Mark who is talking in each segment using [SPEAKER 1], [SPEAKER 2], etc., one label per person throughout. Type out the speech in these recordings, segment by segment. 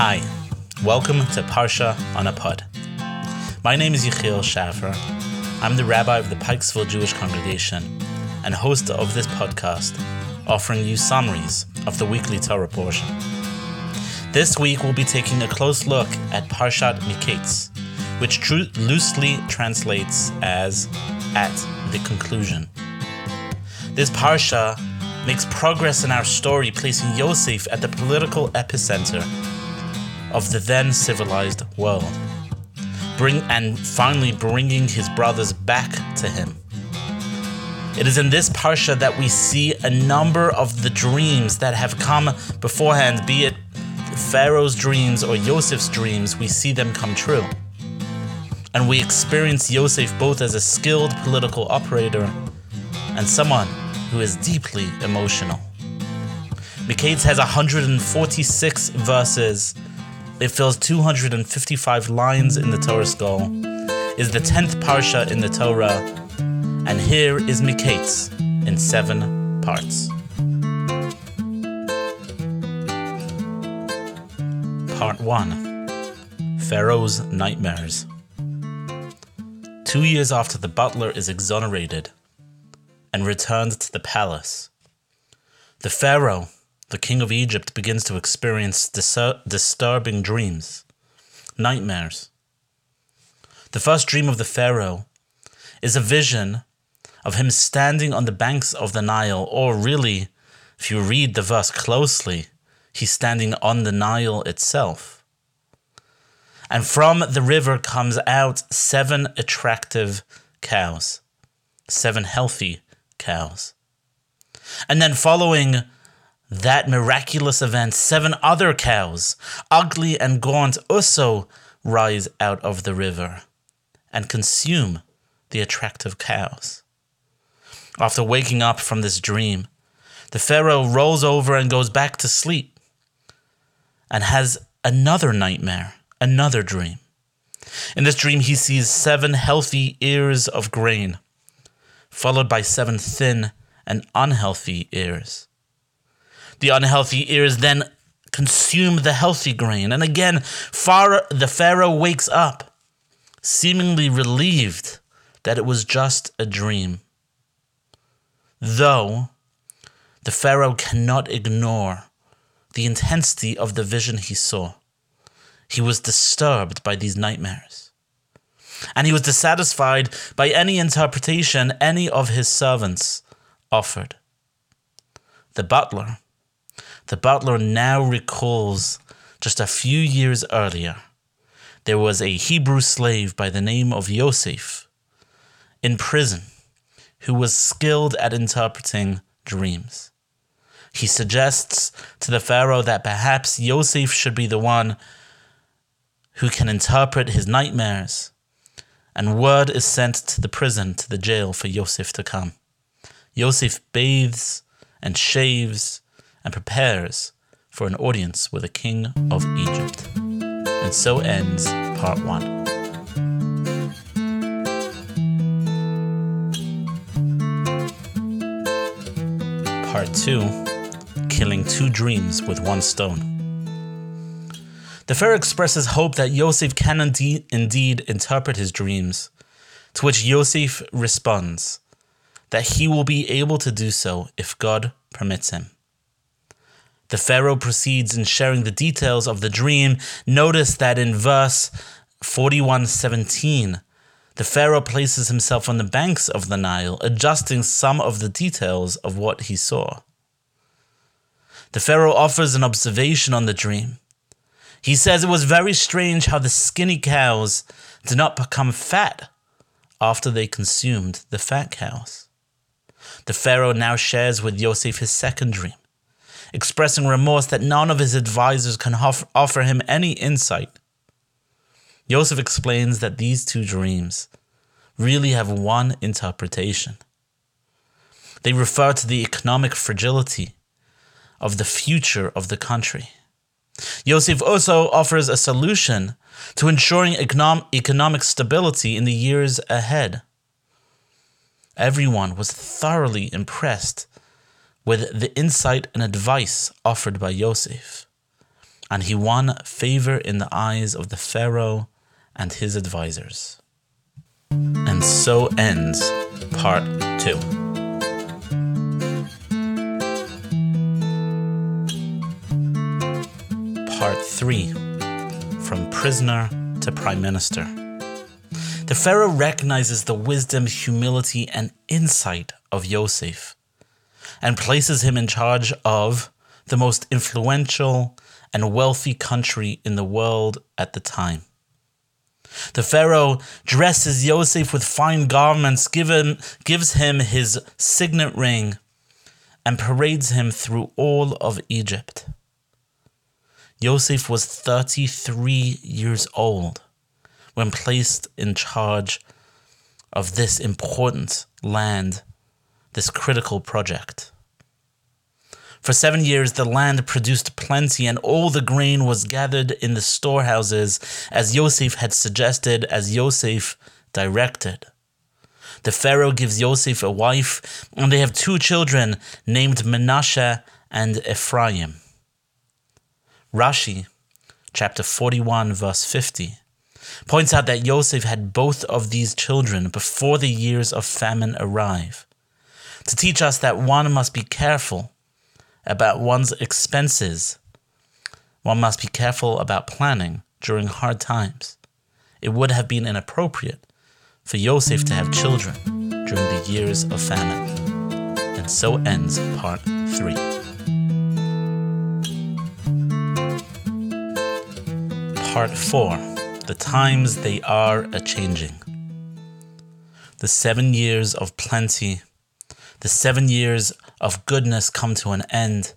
[SPEAKER 1] Hi, welcome to Parsha on a Pod. My name is Yechiel Schaffer. I'm the rabbi of the Pikesville Jewish Congregation and host of this podcast, offering you summaries of the weekly Torah portion. This week we'll be taking a close look at Parshat Miketz, which loosely translates as at the conclusion. This parsha makes progress in our story, placing Yosef at the political epicenter of the then civilized world, bring and finally bringing his brothers back to him. It is in this parsha that we see a number of the dreams that have come beforehand, be it Pharaoh's dreams or Yosef's dreams, we see them come true. And we experience Yosef both as a skilled political operator and someone who is deeply emotional. Miketz has 146 verses. It fills 255 lines in the Torah scroll, is the 10th parsha in the Torah, and here is Miketz in seven parts. Part 1 Pharaoh's Nightmares. Two years after the butler is exonerated and returned to the palace, the Pharaoh, the king of Egypt, begins to experience dis- disturbing dreams, nightmares. The first dream of the Pharaoh is a vision of him standing on the banks of the Nile, or really, if you read the verse closely, He's standing on the Nile itself. And from the river comes out seven attractive cows, seven healthy cows. And then following that miraculous event, seven other cows, ugly and gaunt, also rise out of the river and consume the attractive cows. After waking up from this dream, the Pharaoh rolls over and goes back to sleep and has another nightmare, another dream. In this dream, he sees seven healthy ears of grain, followed by seven thin and unhealthy ears. The unhealthy ears then consume the healthy grain, and again, far, the Pharaoh wakes up, seemingly relieved that it was just a dream. Though the Pharaoh cannot ignore the intensity of the vision he saw. He was disturbed by these nightmares. And he was dissatisfied by any interpretation any of his servants offered. The butler, the butler now recalls just a few years earlier, there was a Hebrew slave by the name of Yosef in prison who was skilled at interpreting dreams. He suggests to the Pharaoh that perhaps Yosef should be the one who can interpret his nightmares. And word is sent to the prison, to the jail, for Yosef to come. Yosef bathes and shaves and prepares for an audience with the king of Egypt. And so ends part one. Part two killing two dreams with one stone. The Pharaoh expresses hope that Yosef can indeed, indeed interpret his dreams, to which Yosef responds that he will be able to do so if God permits him. The Pharaoh proceeds in sharing the details of the dream. Notice that in verse 41:17, the Pharaoh places himself on the banks of the Nile, adjusting some of the details of what he saw. The Pharaoh offers an observation on the dream. He says it was very strange how the skinny cows did not become fat after they consumed the fat cows. The Pharaoh now shares with Yosef his second dream, expressing remorse that none of his advisors can offer him any insight. Yosef explains that these two dreams really have one interpretation. They refer to the economic fragility of the future of the country. Yosef also offers a solution to ensuring econom- economic stability in the years ahead. Everyone was thoroughly impressed with the insight and advice offered by Yosef. and he won favor in the eyes of the Pharaoh and his advisors. And so ends part two. Part 3 From Prisoner to Prime Minister. The Pharaoh recognizes the wisdom, humility, and insight of Yosef and places him in charge of the most influential and wealthy country in the world at the time. The Pharaoh dresses Yosef with fine garments, given, gives him his signet ring, and parades him through all of Egypt. Yosef was 33 years old when placed in charge of this important land, this critical project. For seven years, the land produced plenty, and all the grain was gathered in the storehouses, as Yosef had suggested, as Yosef directed. The Pharaoh gives Yosef a wife, and they have two children named Menashe and Ephraim. Rashi, chapter 41, verse 50, points out that Yosef had both of these children before the years of famine arrive, to teach us that one must be careful about one's expenses. One must be careful about planning during hard times. It would have been inappropriate for Yosef to have children during the years of famine. And so ends part 3. Part 4 The Times They Are a Changing. The seven years of plenty, the seven years of goodness come to an end,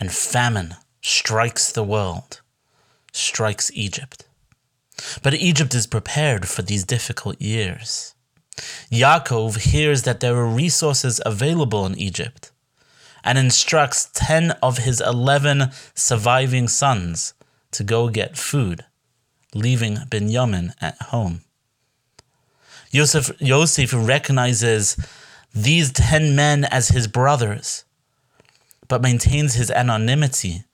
[SPEAKER 1] and famine strikes the world, strikes Egypt. But Egypt is prepared for these difficult years. Yaakov hears that there are resources available in Egypt and instructs 10 of his 11 surviving sons to go get food, leaving Benjamin at home. Yosef, Yosef recognizes these ten men as his brothers, but maintains his anonymity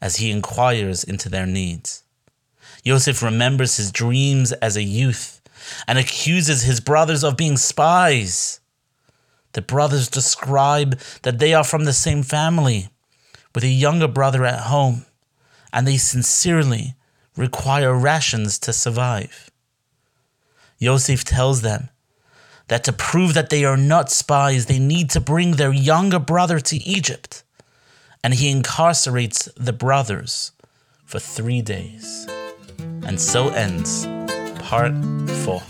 [SPEAKER 1] as he inquires into their needs. Yosef remembers his dreams as a youth and accuses his brothers of being spies. The brothers describe that they are from the same family, with a younger brother at home, and they sincerely require rations to survive. Yosef tells them that to prove that they are not spies, they need to bring their younger brother to Egypt. And he incarcerates the brothers for three days. And so ends part four.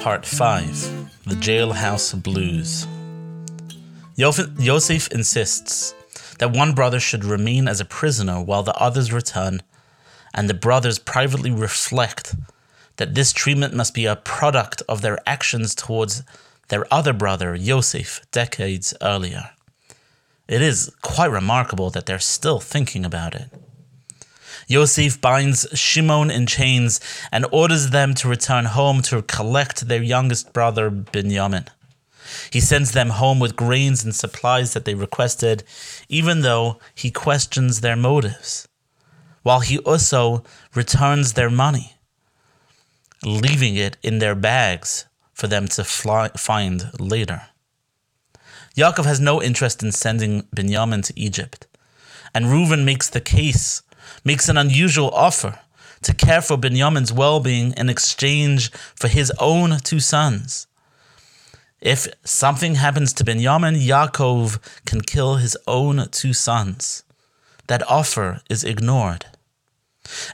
[SPEAKER 1] Part 5 The Jailhouse Blues. Yosef insists that one brother should remain as a prisoner while the others return and the brothers privately reflect that this treatment must be a product of their actions towards their other brother, Yosef, decades earlier. It is quite remarkable that they're still thinking about it. Yosef binds Shimon in chains and orders them to return home to collect their youngest brother, Binyamin. He sends them home with grains and supplies that they requested, even though he questions their motives while he also returns their money, leaving it in their bags for them to fly, find later. Yaakov has no interest in sending Binyamin to Egypt, and Reuven makes the case, makes an unusual offer to care for Binyamin's well being in exchange for his own two sons. If something happens to Binyamin, Yaakov can kill his own two sons. That offer is ignored.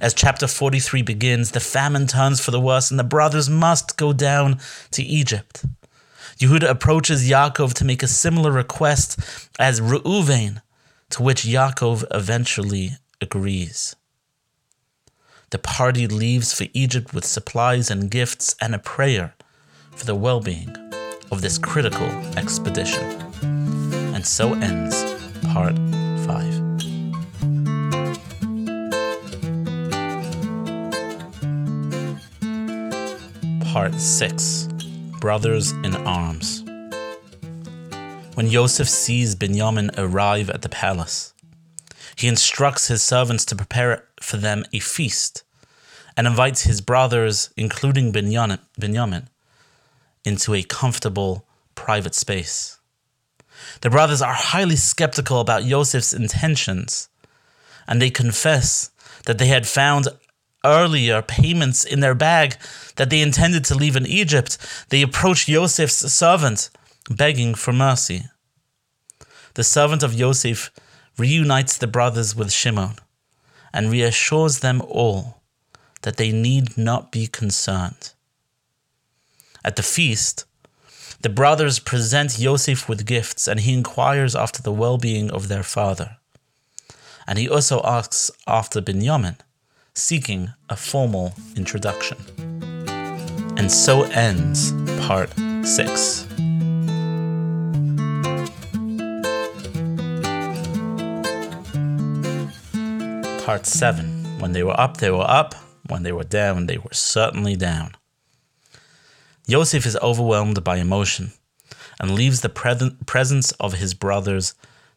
[SPEAKER 1] As chapter 43 begins, the famine turns for the worse and the brothers must go down to Egypt. Yehuda approaches Yaakov to make a similar request as Reuven, to which Yaakov eventually agrees. The party leaves for Egypt with supplies and gifts and a prayer for the well being of this critical expedition. And so ends part 5. Part 6 Brothers in Arms. when Yosef sees Binyamin arrive at the palace. He instructs his servants to prepare for them a feast and invites his brothers, including Binyamin, into a comfortable private space. The brothers are highly skeptical about Yosef's intentions, and they confess that they had found earlier payments in their bag that they intended to leave in Egypt. They approach Yosef's servant, begging for mercy. The servant of Yosef reunites the brothers with Shimon and reassures them all that they need not be concerned. At the feast, the brothers present Yosef with gifts and he inquires after the well being of their father. And he also asks after Binyamin, seeking a formal introduction. And so ends part 6. Part 7. When they were up, they were up. When they were down, they were certainly down. Yosef is overwhelmed by emotion and leaves the pre- presence of his brothers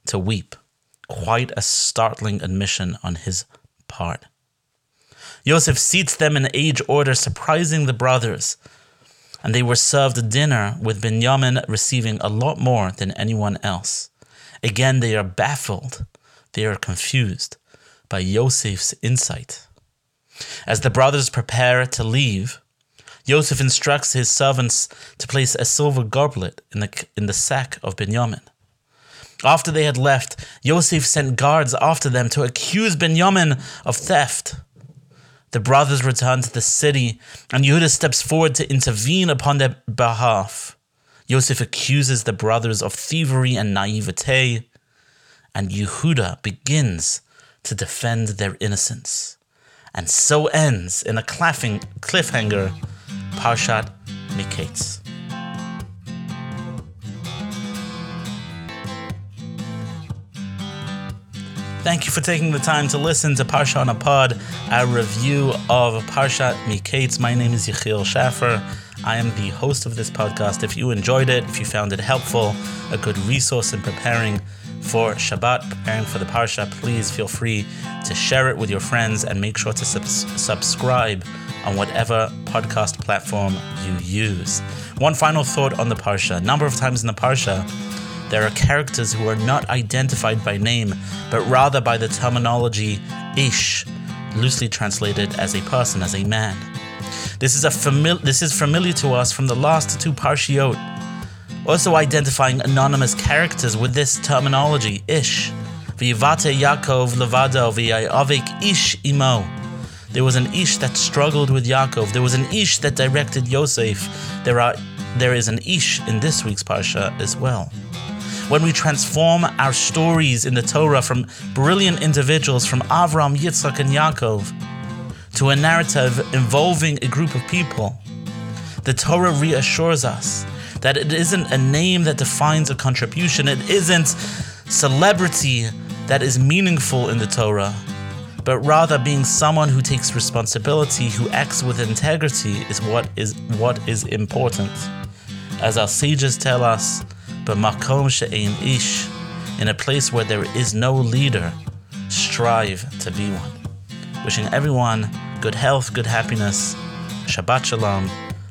[SPEAKER 1] to weep. Quite a startling admission on his part. Yosef seats them in age order, surprising the brothers, and they were served dinner with Binyamin receiving a lot more than anyone else. Again, they are baffled, they are confused by Yosef's insight. As the brothers prepare to leave, Joseph instructs his servants to place a silver goblet in the, in the sack of Benjamin. After they had left, Joseph sent guards after them to accuse Benjamin of theft. The brothers return to the city, and Yehuda steps forward to intervene upon their behalf. Joseph accuses the brothers of thievery and naivete, and Yehuda begins to defend their innocence. And so ends in a claffing cliffhanger Parshat Miketz. Thank you for taking the time to listen to Parsha on a Pod, a review of Parshat Miketz. My name is Yechiel Schaffer. I am the host of this podcast. If you enjoyed it, if you found it helpful, a good resource in preparing for Shabbat, preparing for the Parsha, please feel free to share it with your friends and make sure to sub- subscribe on whatever podcast platform you use. One final thought on the Parsha. A number of times in the Parsha, there are characters who are not identified by name, but rather by the terminology ish, loosely translated as a person, as a man. This is a famil- this is familiar to us from the last two parshiot, also identifying anonymous characters with this terminology ish. V'yivate Yaakov levado v'yayavik ish imo. There was an Ish that struggled with Yaakov. There was an Ish that directed Yosef. There are there is an Ish in this week's Parsha as well. When we transform our stories in the Torah from brilliant individuals from Avram, Yitzchak, and Yaakov to a narrative involving a group of people, the Torah reassures us that it isn't a name that defines a contribution, it isn't celebrity that is meaningful in the Torah but rather being someone who takes responsibility, who acts with integrity is what is what is important. As our sages tell us, but makom she'ein ish, in a place where there is no leader, strive to be one. Wishing everyone good health, good happiness. Shabbat shalom.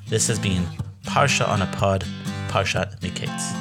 [SPEAKER 1] This has been Parsha on a Pod, Parshat Miketz.